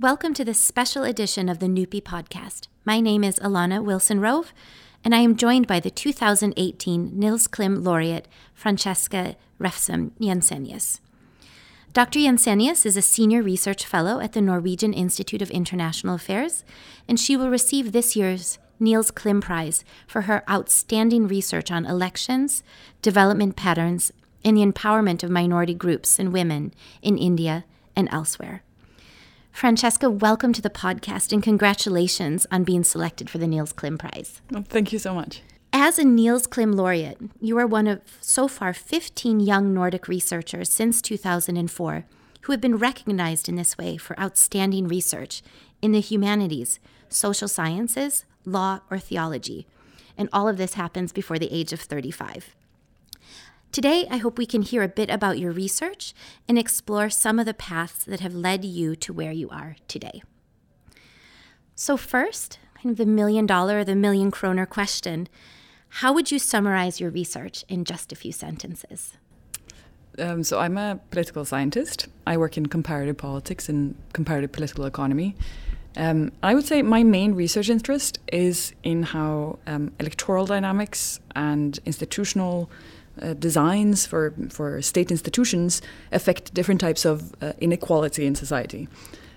Welcome to this special edition of the NUPI podcast. My name is Alana Wilson Rove, and I am joined by the 2018 Nils Klim laureate Francesca Refsum Jensenius. Dr. Jensenius is a senior research fellow at the Norwegian Institute of International Affairs, and she will receive this year's Nils Klim Prize for her outstanding research on elections, development patterns, and the empowerment of minority groups and women in India and elsewhere. Francesca, welcome to the podcast and congratulations on being selected for the Nils Klim Prize. Oh, thank you so much. As a Nils Klim laureate, you are one of so far 15 young Nordic researchers since 2004 who have been recognized in this way for outstanding research in the humanities, social sciences, law, or theology. And all of this happens before the age of 35. Today, I hope we can hear a bit about your research and explore some of the paths that have led you to where you are today. So, first, kind of the million dollar, or the million kroner question how would you summarize your research in just a few sentences? Um, so, I'm a political scientist. I work in comparative politics and comparative political economy. Um, I would say my main research interest is in how um, electoral dynamics and institutional uh, designs for, for state institutions affect different types of uh, inequality in society.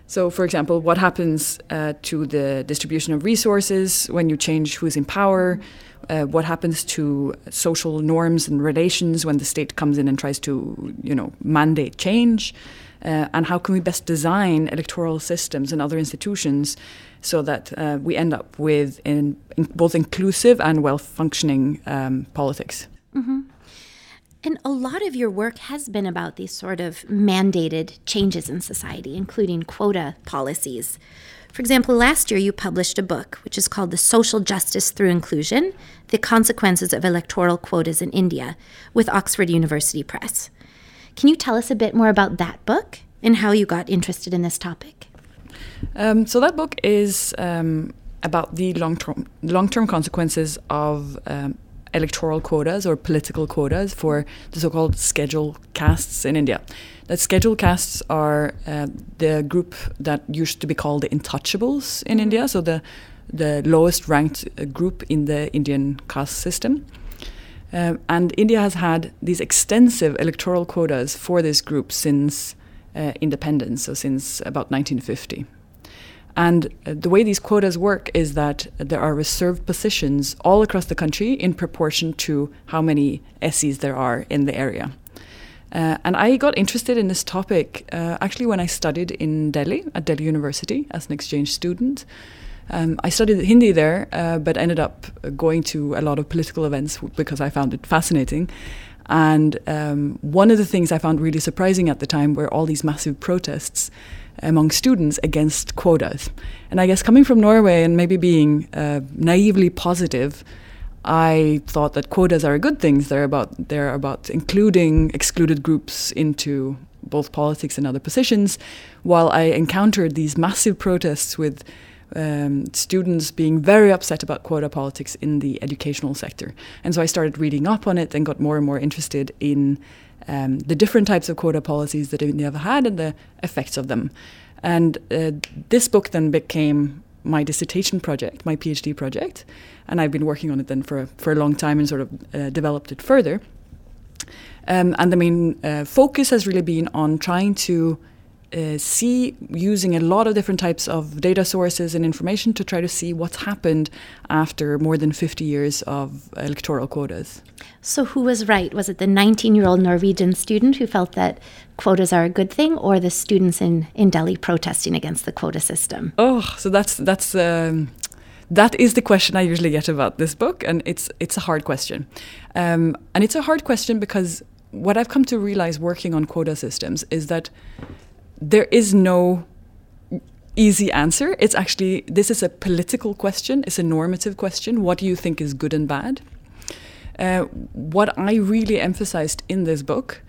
So, for example, what happens uh, to the distribution of resources when you change who's in power? Uh, what happens to social norms and relations when the state comes in and tries to, you know, mandate change? Uh, and how can we best design electoral systems and other institutions so that uh, we end up with in, in both inclusive and well-functioning um, politics? Mm-hmm. And a lot of your work has been about these sort of mandated changes in society, including quota policies. For example, last year you published a book which is called The Social Justice Through Inclusion The Consequences of Electoral Quotas in India with Oxford University Press. Can you tell us a bit more about that book and how you got interested in this topic? Um, so, that book is um, about the long term long term consequences of um, electoral quotas or political quotas for the so-called scheduled castes in India. That scheduled castes are uh, the group that used to be called the intouchables in India, so the the lowest ranked uh, group in the Indian caste system. Uh, and India has had these extensive electoral quotas for this group since uh, independence, so since about 1950. And the way these quotas work is that there are reserved positions all across the country in proportion to how many SCs there are in the area. Uh, and I got interested in this topic uh, actually when I studied in Delhi at Delhi University as an exchange student. Um, I studied Hindi there, uh, but ended up going to a lot of political events because I found it fascinating. And um, one of the things I found really surprising at the time were all these massive protests among students against quotas. And I guess coming from Norway and maybe being uh, naively positive, I thought that quotas are good things. They're about they're about including excluded groups into both politics and other positions. While I encountered these massive protests with um, students being very upset about quota politics in the educational sector, and so I started reading up on it and got more and more interested in um, the different types of quota policies that India have had and the effects of them. And uh, this book then became my dissertation project, my PhD project, and I've been working on it then for for a long time and sort of uh, developed it further. Um, and the main uh, focus has really been on trying to uh, see using a lot of different types of data sources and information to try to see what's happened after more than 50 years of electoral quotas. So, who was right? Was it the 19 year old Norwegian student who felt that quotas are a good thing, or the students in, in Delhi protesting against the quota system? Oh, so that's, that's, um, that is the question I usually get about this book, and it's, it's a hard question. Um, and it's a hard question because what I've come to realize working on quota systems is that there is no easy answer. It's actually, this is a political question, it's a normative question. What do you think is good and bad? Uh, what I really emphasized in this book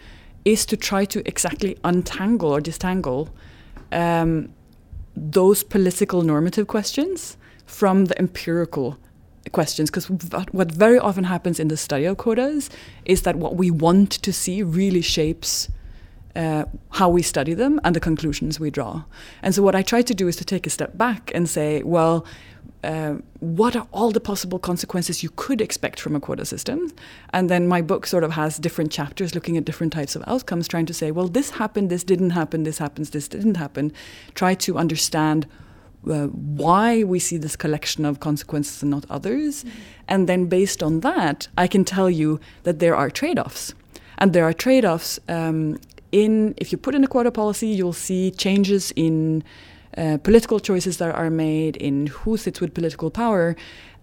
is to try to exactly untangle or distangle um, those political normative questions from the empirical questions because what very often happens in the study of quotas is that what we want to see really shapes uh, how we study them and the conclusions we draw. And so, what I try to do is to take a step back and say, well, uh, what are all the possible consequences you could expect from a quota system? And then my book sort of has different chapters looking at different types of outcomes, trying to say, well, this happened, this didn't happen, this happens, this didn't happen. Try to understand uh, why we see this collection of consequences and not others. Mm-hmm. And then based on that, I can tell you that there are trade offs. And there are trade offs um, in, if you put in a quota policy, you'll see changes in uh, political choices that are made, in who sits with political power.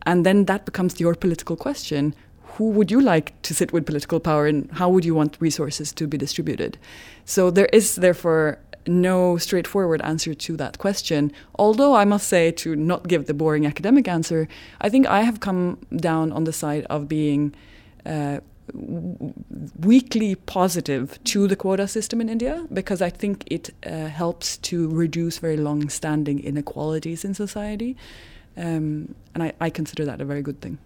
And then that becomes your political question. Who would you like to sit with political power and how would you want resources to be distributed? So there is therefore no straightforward answer to that question. Although I must say, to not give the boring academic answer, I think I have come down on the side of being uh, weakly positive to the quota system in India because I think it uh, helps to reduce very long standing inequalities in society. Um, and I, I consider that a very good thing.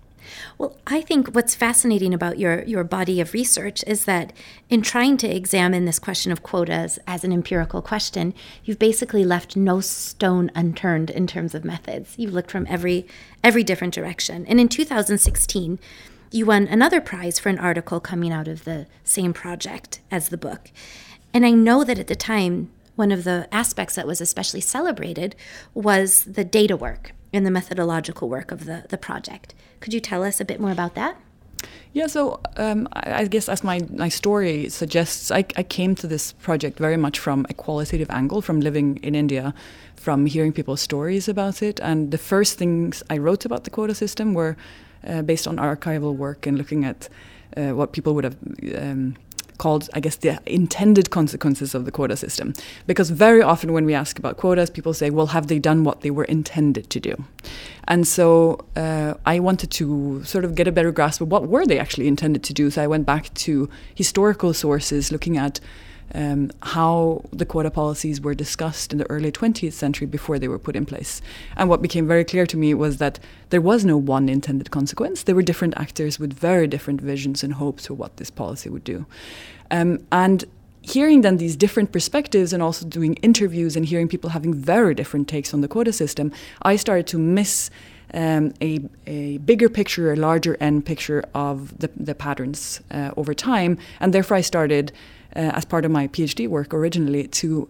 Well, I think what's fascinating about your, your body of research is that in trying to examine this question of quotas as an empirical question, you've basically left no stone unturned in terms of methods. You've looked from every every different direction. And in 2016, you won another prize for an article coming out of the same project as the book. And I know that at the time, one of the aspects that was especially celebrated was the data work and the methodological work of the, the project. Could you tell us a bit more about that? Yeah, so um, I, I, guess as my, my story suggests, I, I came to this project very much from a qualitative angle, from living in India, from hearing people's stories about it. And the first things I wrote about the quota system were uh, based on archival work and looking at uh, what people would have um, called, I guess, the intended consequences of the quota system. Because very often when we ask about quotas, people say, well, have they done what they were intended to do? And so uh, I wanted to sort of get a better grasp of what were they actually intended to do. So I went back to historical sources looking at um, how the quota policies were discussed in the early 20th century before they were put in place. And what became very clear to me was that there was no one intended consequence. There were different actors with very different visions and hopes for what this policy would do. Um, and hearing then these different perspectives and also doing interviews and hearing people having very different takes on the quota system, I started to miss um, a, a bigger picture, a larger end picture of the, the patterns uh, over time. And therefore, I started uh, as part of my PhD work originally to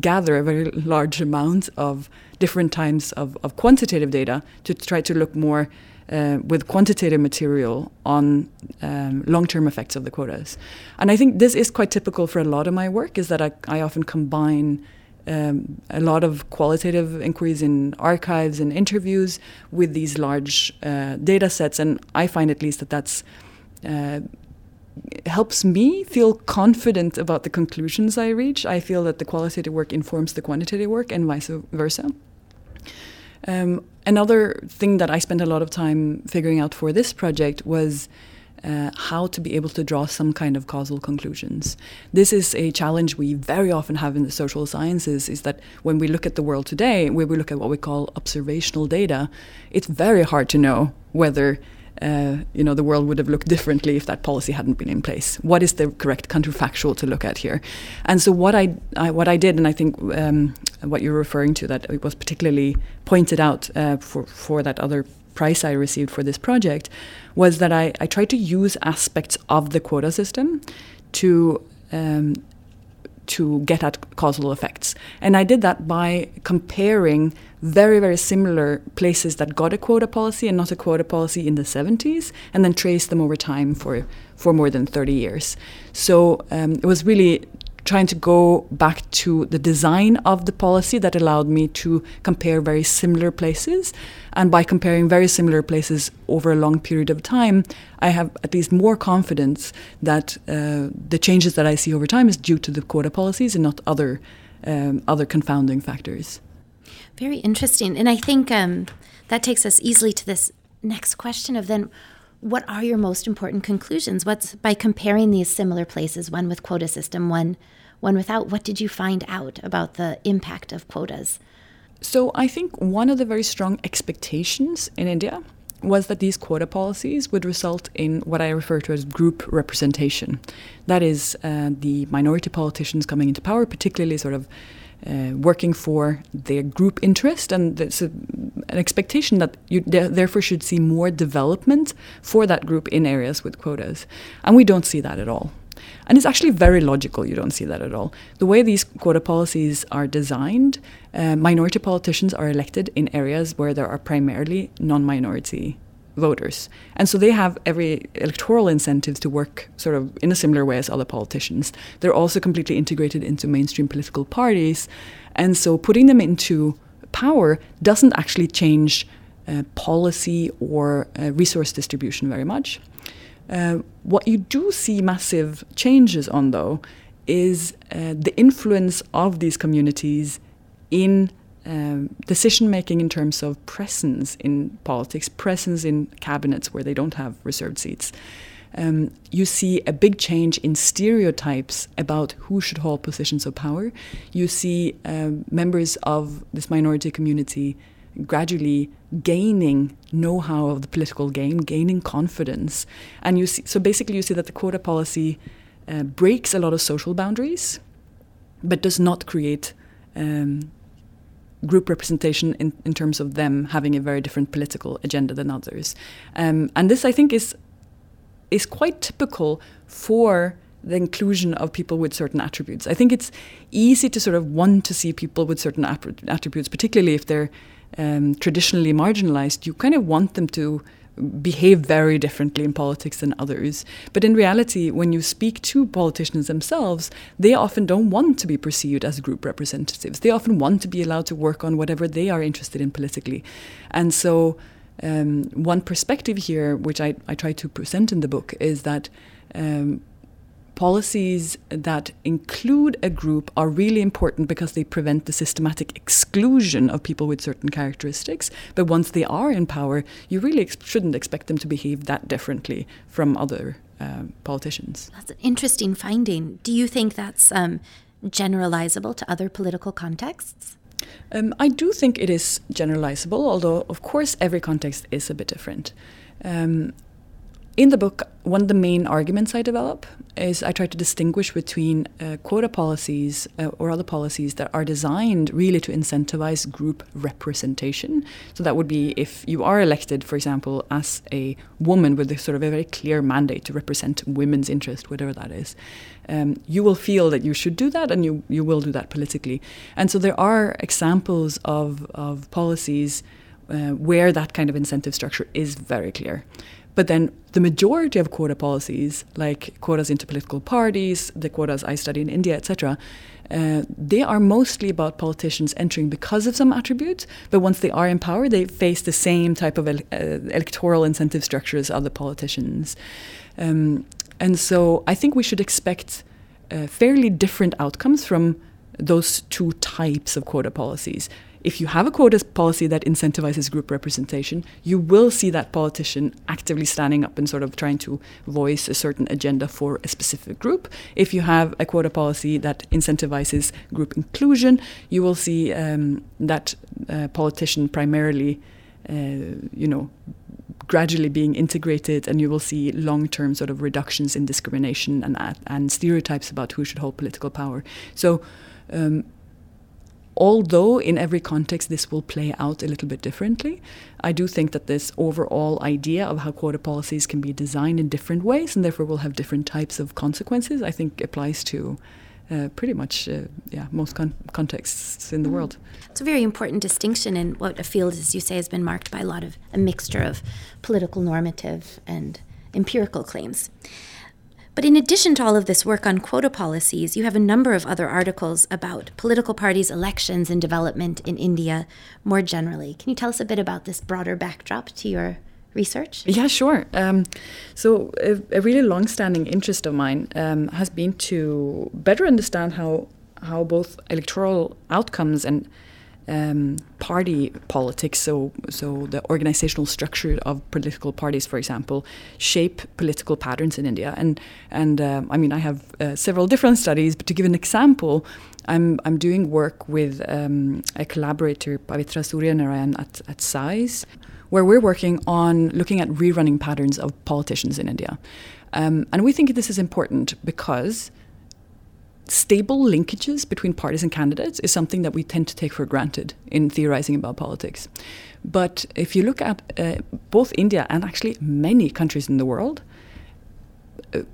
gather a very large amount of different types of, of quantitative data to try to look more uh, with quantitative material on um, long-term effects of the quotas. And I think this is quite typical for a lot of my work is that I, I often combine um, a lot of qualitative inquiries in archives and interviews with these large uh, data sets. And I find at least that that's uh, helps me feel confident about the conclusions I reach. I feel that the qualitative work informs the quantitative work and vice versa. Um, another thing that I spent a lot of time figuring out for this project was uh, how to be able to draw some kind of causal conclusions. This is a challenge we very often have in the social sciences is that when we look at the world today, where we look at what we call observational data, it's very hard to know whether uh, you know, the world would have looked differently if that policy hadn't been in place. What is the correct counterfactual to look at here? And so what I, I what I did, and I think um, what you're referring to, that it was particularly pointed out uh, for for that other prize I received for this project, was that I, I tried to use aspects of the quota system to um, to get at causal effects. And I did that by comparing very, very similar places that got a quota policy and not a quota policy in the 70s, and then trace them over time for, for more than 30 years. So um, it was really trying to go back to the design of the policy that allowed me to compare very similar places. And by comparing very similar places over a long period of time, I have at least more confidence that uh, the changes that I see over time is due to the quota policies and not other um, other confounding factors. Very interesting, and I think um, that takes us easily to this next question of then what are your most important conclusions? What's by comparing these similar places, one with quota system, one one without, what did you find out about the impact of quotas? So I think one of the very strong expectations in India was that these quota policies would result in what I refer to as group representation. That is, uh, the minority politicians coming into power, particularly sort of uh, working for their group interest, and there's a, an expectation that you therefore should see more development for that group in areas with quotas. And we don't see that at all. And it's actually very logical, you don't see that at all. The way these quota policies are designed, uh, minority politicians are elected in areas where there are primarily non minority voters. And so they have every electoral incentive to work sort of in a similar way as other politicians. They're also completely integrated into mainstream political parties. And so putting them into power doesn't actually change uh, policy or uh, resource distribution very much. Uh, what you do see massive changes on, though, is uh, the influence of these communities in um, decision making in terms of presence in politics, presence in cabinets where they don't have reserved seats. Um, you see a big change in stereotypes about who should hold positions of power. You see um, members of this minority community gradually gaining know-how of the political game, gaining confidence, and you see. So basically, you see that the quota policy uh, breaks a lot of social boundaries, but does not create um, group representation in, in terms of them having a very different political agenda than others. Um, and this, I think, is is quite typical for the inclusion of people with certain attributes. I think it's easy to sort of want to see people with certain attributes, particularly if they're um, traditionally marginalized, you kind of want them to behave very differently in politics than others. But in reality, when you speak to politicians themselves, they often don't want to be perceived as group representatives. They often want to be allowed to work on whatever they are interested in politically. And so, um, one perspective here, which I, I try to present in the book, is that um, policies that include a group are really important because they prevent the systematic exclusion of people with certain characteristics. But once they are in power, you really ex shouldn't expect them to behave that differently from other uh, politicians. That's an interesting finding. Do you think that's um, generalizable to other political contexts? Um, I do think it is generalizable, although, of course, every context is a bit different. Um, in the book, one of the main arguments I develop is I try to distinguish between uh, quota policies uh, or other policies that are designed really to incentivize group representation. So that would be if you are elected, for example, as a woman with a sort of a very clear mandate to represent women's interest, whatever that is. Um, you will feel that you should do that and you, you will do that politically. And so there are examples of, of policies uh, where that kind of incentive structure is very clear. But then the majority of quota policies, like quotas into political parties, the quotas I study in India, etc., uh, they are mostly about politicians entering because of some attributes, but once they are in power, they face the same type of uh, electoral incentive structure as other politicians. Um, and so I think we should expect uh, fairly different outcomes from those two types of quota policies if you have a quota policy that incentivizes group representation, you will see that politician actively standing up and sort of trying to voice a certain agenda for a specific group. If you have a quota policy that incentivizes group inclusion, you will see um, that uh, politician primarily, uh, you know, gradually being integrated, and you will see long-term sort of reductions in discrimination and and stereotypes about who should hold political power. So. Um, although in every context this will play out a little bit differently, I do think that this overall idea of how quota policies can be designed in different ways and therefore will have different types of consequences, I think applies to uh, pretty much uh, yeah most con contexts in the mm. world. It's a very important distinction in what a field, as you say, has been marked by a lot of a mixture of political normative and empirical claims. But in addition to all of this work on quota policies, you have a number of other articles about political parties, elections, and development in India more generally. Can you tell us a bit about this broader backdrop to your research? Yeah, sure. Um, so, a, a, really long-standing interest of mine um, has been to better understand how how both electoral outcomes and um, party politics, so so the organizational structure of political parties, for example, shape political patterns in India. And and um, I mean, I have uh, several different studies, but to give an example, I'm I'm doing work with um, a collaborator, Pavithra Suryanarayan at at SAIS, where we're working on looking at rerunning patterns of politicians in India. Um, and we think this is important because stable linkages between parties and candidates is something that we tend to take for granted in theorizing about politics. But if you look at uh, both India and actually many countries in the world,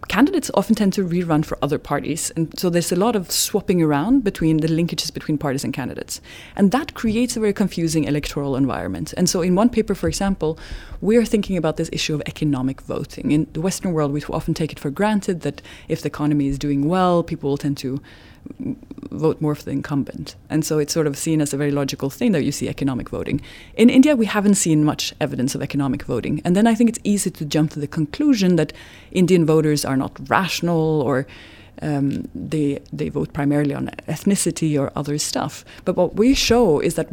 candidates often tend to rerun for other parties. And so there's a lot of swapping around between the linkages between parties and candidates. And that creates a very confusing electoral environment. And so in one paper, for example, we're thinking about this issue of economic voting. In the Western world, we often take it for granted that if the economy is doing well, people will tend to vote more for the incumbent. And so it's sort of seen as a very logical thing that you see economic voting. In India, we haven't seen much evidence of economic voting. And then I think it's easy to jump to the conclusion that Indian voters are not rational or um, they, they vote primarily on ethnicity or other stuff. But what we show is that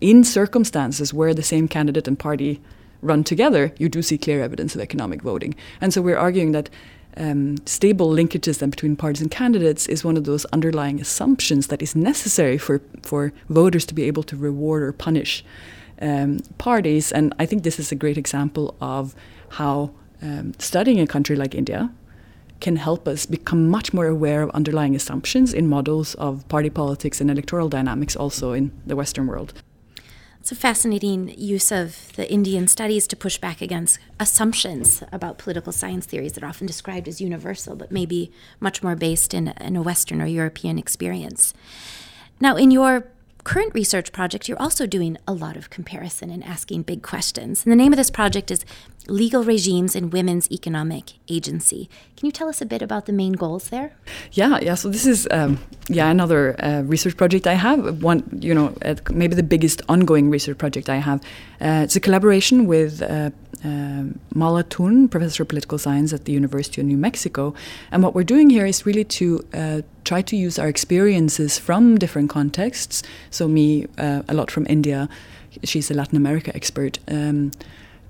in circumstances where the same candidate and party run together, you do see clear evidence of economic voting. And so we're arguing that um, stable linkages then between parties and candidates is one of those underlying assumptions that is necessary for, for voters to be able to reward or punish um, parties. And I think this is a great example of how um, studying a country like India can help us become much more aware of underlying assumptions in models of party politics and electoral dynamics also in the Western world. It's a fascinating use of the Indian studies to push back against assumptions about political science theories that are often described as universal, but maybe much more based in, in a Western or European experience. Now, in your current research project, you're also doing a lot of comparison and asking big questions. And the name of this project is Legal Regimes and Women's Economic Agency. Can you tell us a bit about the main goals there? Yeah, yeah. So this is um, yeah another uh, research project I have. One, you know, uh, maybe the biggest ongoing research project I have. Uh, it's a collaboration with uh, um, Mala Htun, professor of political science at the University of New Mexico. And what we're doing here is really to uh, try to use our experiences from different contexts. So, me, uh, a lot from India, she's a Latin America expert. Um,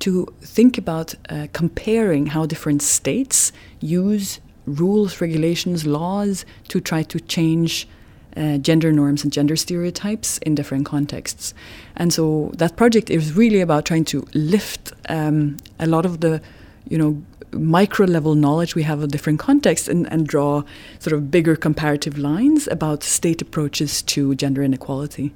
to think about uh, comparing how different states use rules, regulations, laws to try to change uh, gender norms and gender stereotypes in different contexts. And so that project is really about trying to lift um, a lot of the, you know, micro level knowledge we have of different contexts and, and draw sort of bigger comparative lines about state approaches to gender inequality.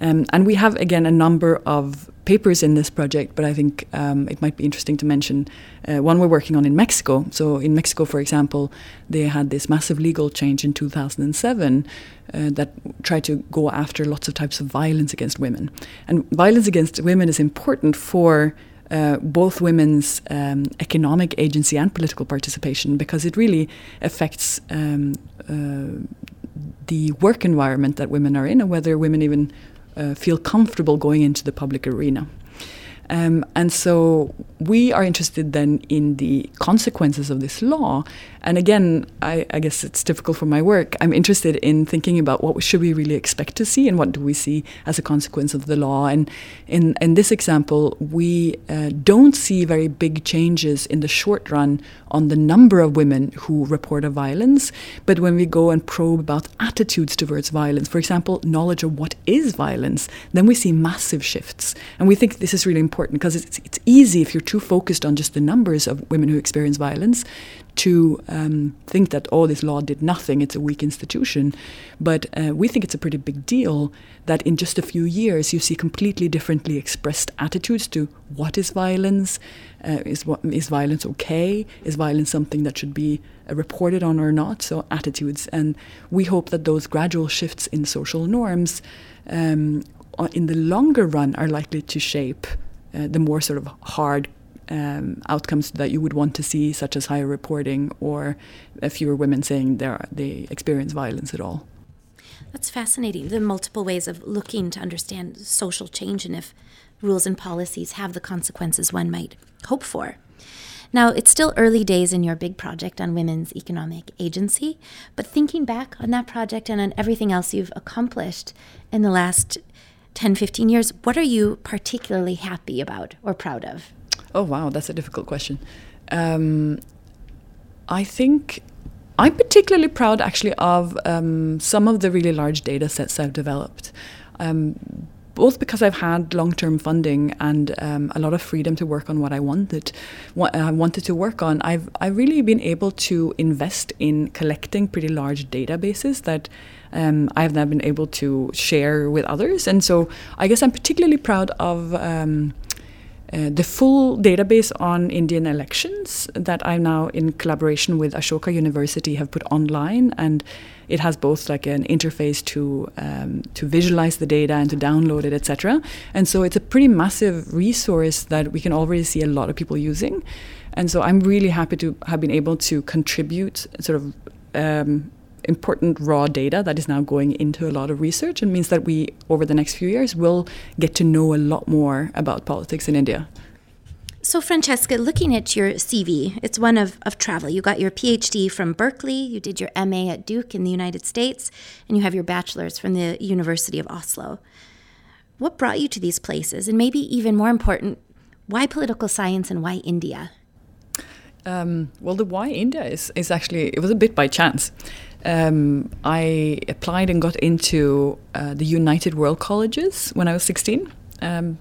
Um, and we have, again, a number of papers in this project, but I think um, it might be interesting to mention uh, one we're working on in Mexico. So, in Mexico, for example, they had this massive legal change in 2007 uh, that tried to go after lots of types of violence against women. And violence against women is important for uh, both women's um, economic agency and political participation because it really affects um, uh, the work environment that women are in and whether women even uh, feel comfortable going into the public arena. Um, and so we are interested then in the consequences of this law. And again, I, I, guess it's difficult for my work. I'm interested in thinking about what should we really expect to see and what do we see as a consequence of the law. And in, in this example, we uh, don't see very big changes in the short run on the number of women who report a violence. But when we go and probe about attitudes towards violence, for example, knowledge of what is violence, then we see massive shifts. And we think this is really important because it's, it's easy if you're too focused on just the numbers of women who experience violence to um, think that, oh, this law did nothing, it's a weak institution. But uh, we think it's a pretty big deal that in just a few years you see completely differently expressed attitudes to what is violence, uh, is, what, is violence okay, is violence something that should be uh, reported on or not, so attitudes. And we hope that those gradual shifts in social norms um, in the longer run are likely to shape uh, the more sort of hard um, outcomes that you would want to see, such as higher reporting or fewer women saying they experience violence at all. That's fascinating. The multiple ways of looking to understand social change and if rules and policies have the consequences one might hope for. Now, it's still early days in your big project on women's economic agency, but thinking back on that project and on everything else you've accomplished in the last 10, 15 years, what are you particularly happy about or proud of? Oh, wow, that's a difficult question. Um, I think I'm particularly proud actually of um, some of the really large data sets I've developed. Um, both because I've had long term funding and um, a lot of freedom to work on what I wanted, what I wanted to work on, I've, I've really been able to invest in collecting pretty large databases that um, I've now been able to share with others. And so I guess I'm particularly proud of. Um, uh, the full database on Indian elections that I'm now, in collaboration with Ashoka University, have put online, and it has both like an interface to um, to visualize the data and to download it, etc. And so it's a pretty massive resource that we can already see a lot of people using, and so I'm really happy to have been able to contribute sort of. Um, important raw data that is now going into a lot of research and means that we, over the next few years, will get to know a lot more about politics in India. So, Francesca, looking at your CV, it's one of, of travel. You got your PhD from Berkeley, you did your MA at Duke in the United States, and you have your bachelor's from the University of Oslo. What brought you to these places? And maybe even more important, why political science and why India? Um, well, the why India is, is actually, it was a bit by chance um, I applied and got into uh, the United World Colleges when I was 16. Um,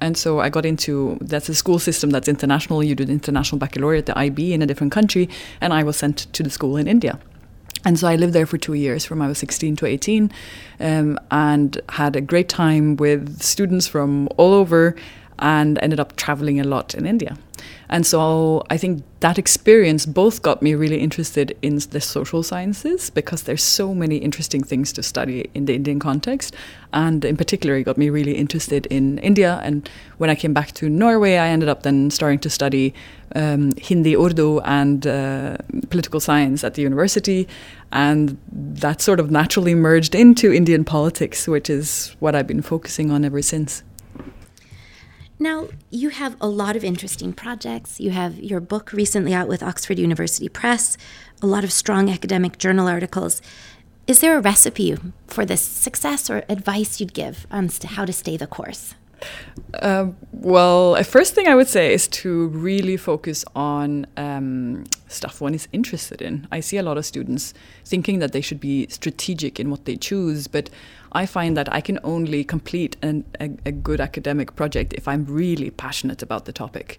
and so I got into that's a school system that's international. You do the international baccalaureate, the IB, in a different country, and I was sent to the school in India. And so I lived there for two years, from I was 16 to 18, um, and had a great time with students from all over, and ended up traveling a lot in India. And so I think that experience both got me really interested in the social sciences because there's so many interesting things to study in the Indian context. And in particular, it got me really interested in India. And when I came back to Norway, I ended up then starting to study um, Hindi, Urdu, and uh, political science at the university. And that sort of naturally merged into Indian politics, which is what I've been focusing on ever since. Now, you have a lot of interesting projects. You have your book recently out with Oxford University Press, a lot of strong academic journal articles. Is there a recipe for this success or advice you'd give on how to stay the course? Uh, well, first thing I would say is to really focus on um, stuff one is interested in. I see a lot of students thinking that they should be strategic in what they choose, but I find that I can only complete an, a, a, good academic project if I'm really passionate about the topic.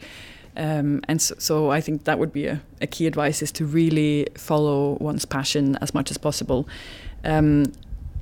Um, and so, so, I think that would be a, a, key advice is to really follow one's passion as much as possible. Um,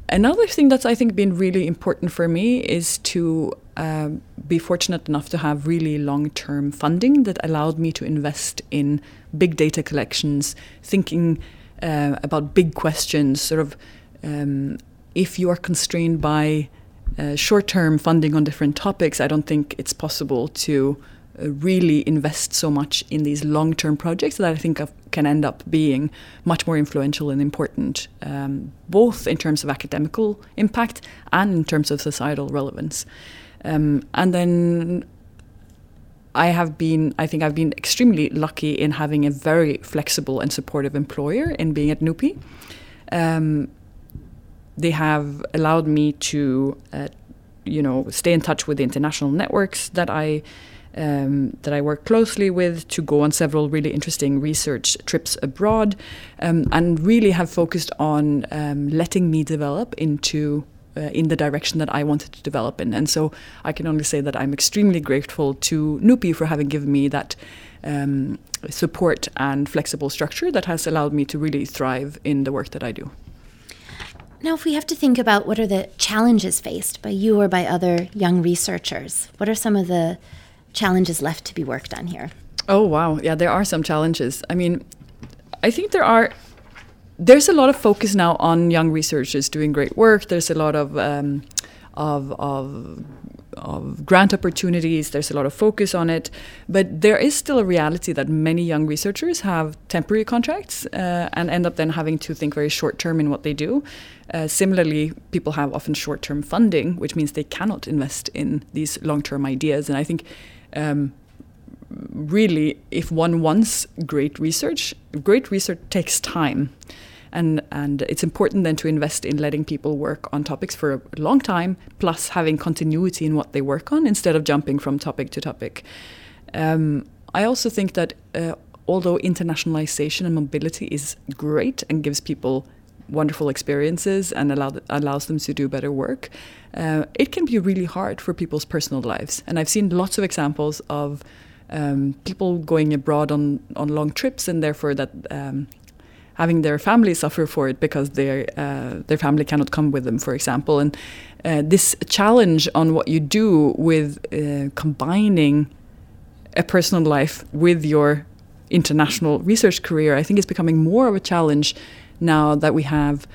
another thing that's I think been really important for me is to um, be fortunate enough to have really long-term funding that allowed me to invest in big data collections, thinking uh, about big questions, sort of um, if you are constrained by uh, short term funding on different topics, I don't think it's possible to uh, really invest so much in these long term projects that I think of, can end up being much more influential and important, um, both in terms of academical impact and in terms of societal relevance. Um, and then I have been, I think I've been extremely lucky in having a very flexible and supportive employer in being at NUPI. Um, they have allowed me to, uh, you know, stay in touch with the international networks that I um, that I work closely with to go on several really interesting research trips abroad, um, and really have focused on um, letting me develop into. Uh, in the direction that I wanted to develop in. And so I can only say that I'm extremely grateful to NUPI for having given me that um, support and flexible structure that has allowed me to really thrive in the work that I do. Now, if we have to think about what are the challenges faced by you or by other young researchers, what are some of the challenges left to be worked on here? Oh, wow. Yeah, there are some challenges. I mean, I think there are. There's a lot of focus now on young researchers doing great work. There's a lot of um, of, of of grant opportunities. There's a lot of focus on it, but there is still a reality that many young researchers have temporary contracts uh, and end up then having to think very short term in what they do. Uh, similarly, people have often short term funding, which means they cannot invest in these long term ideas. And I think. Um, really, if one wants great research, great research takes time and and it's important then to invest in letting people work on topics for a long time, plus having continuity in what they work on instead of jumping from topic to topic. Um, I also think that uh, although internationalization and mobility is great and gives people wonderful experiences and allow, allows them to do better work, uh, it can be really hard for people's personal lives. And I've seen lots of examples of um, people going abroad on, on long trips and therefore that um, having their family suffer for it because their uh, their family cannot come with them, for example. And uh, this challenge on what you do with uh, combining a personal life with your international research career, I think is becoming more of a challenge now that we have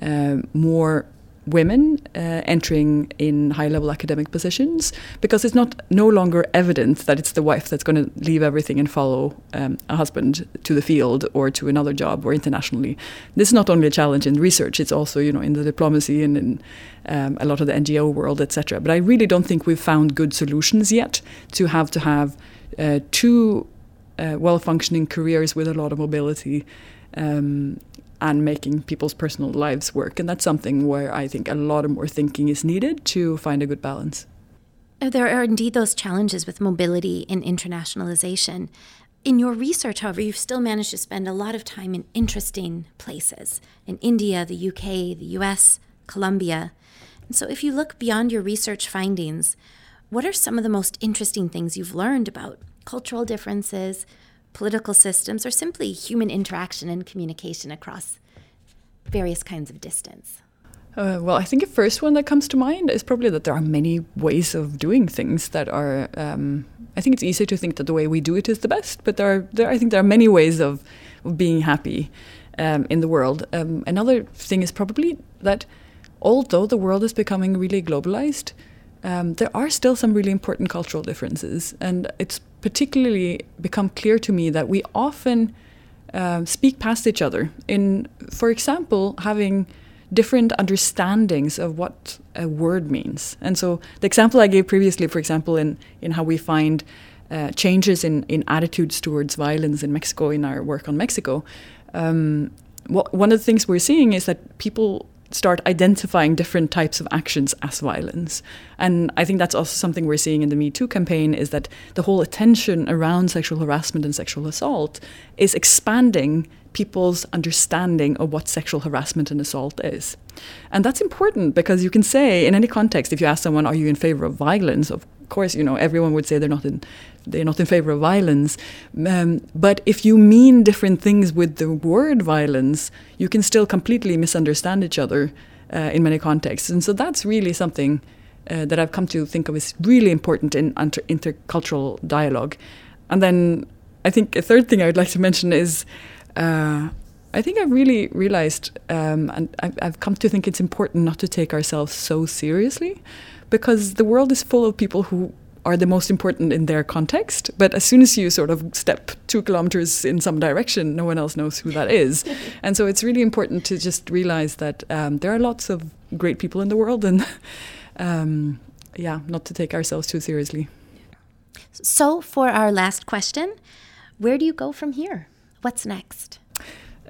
uh, more women uh, entering in high level academic positions because it's not no longer evident that it's the wife that's going to leave everything and follow um, a husband to the field or to another job or internationally. This is not only a challenge in research it's also you know in the diplomacy and in um, a lot of the NGO world etc but I really don't think we've found good solutions yet to have to have uh, two uh, well functioning careers with a lot of mobility um, and making people's personal lives work. And that's something where I think a lot of more thinking is needed to find a good balance. Uh, there are indeed those challenges with mobility and internationalization. In your research, however, you've still managed to spend a lot of time in interesting places in India, the UK, the US, Colombia. So, if you look beyond your research findings, what are some of the most interesting things you've learned about cultural differences, political systems, or simply human interaction and communication across various kinds of distance? Uh, well, I think the first one that comes to mind is probably that there are many ways of doing things that are. Um, I think it's easy to think that the way we do it is the best, but there are, there, I think there are many ways of, of being happy um, in the world. Um, another thing is probably that although the world is becoming really globalized, um, there are still some really important cultural differences, and it's particularly become clear to me that we often uh, speak past each other. In, for example, having different understandings of what a word means. And so the example I gave previously, for example, in, in how we find uh, changes in, in attitudes towards violence in Mexico in our work on Mexico, um, what, one of the things we're seeing is that people start identifying different types of actions as violence. And I think that's also something we're seeing in the Me Too campaign is that the whole attention around sexual harassment and sexual assault is expanding people's understanding of what sexual harassment and assault is. And that's important because you can say in any context if you ask someone are you in favor of violence of course you know everyone would say they're not in they're not in favor of violence. Um, but if you mean different things with the word violence, you can still completely misunderstand each other uh, in many contexts. And so that's really something uh, that I've come to think of as really important in inter- intercultural dialogue. And then I think a third thing I would like to mention is. Uh, I think I've really realized, um, and I've, I've come to think it's important not to take ourselves so seriously, because the world is full of people who are the most important in their context. But as soon as you sort of step two kilometers in some direction, no one else knows who that is. and so it's really important to just realize that um, there are lots of great people in the world, and um, yeah, not to take ourselves too seriously. So, for our last question, where do you go from here? What's next?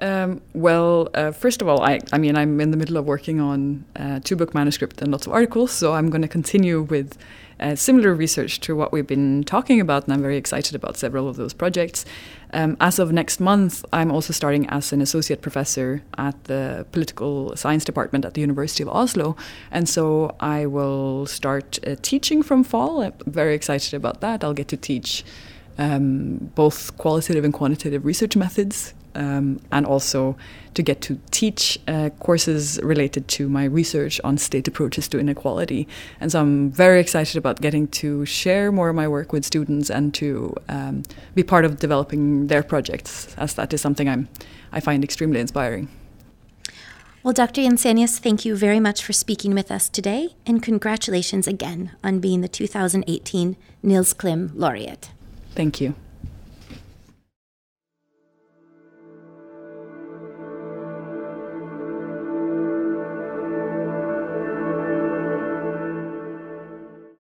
Um, well, uh, first of all, I, I mean, I'm in the middle of working on uh, two book manuscript and lots of articles, so I'm going to continue with uh, similar research to what we've been talking about, and I'm very excited about several of those projects. Um, as of next month, I'm also starting as an associate professor at the political science department at the University of Oslo, and so I will start uh, teaching from fall. I'm very excited about that. I'll get to teach um, both qualitative and quantitative research methods um, and also to get to teach uh, courses related to my research on state approaches to inequality. And so I'm very excited about getting to share more of my work with students and to um, be part of developing their projects, as that is something I'm, I find extremely inspiring. Well, Dr. Jensenius, thank you very much for speaking with us today, and congratulations again on being the 2018 Nils Klim Laureate. Thank you.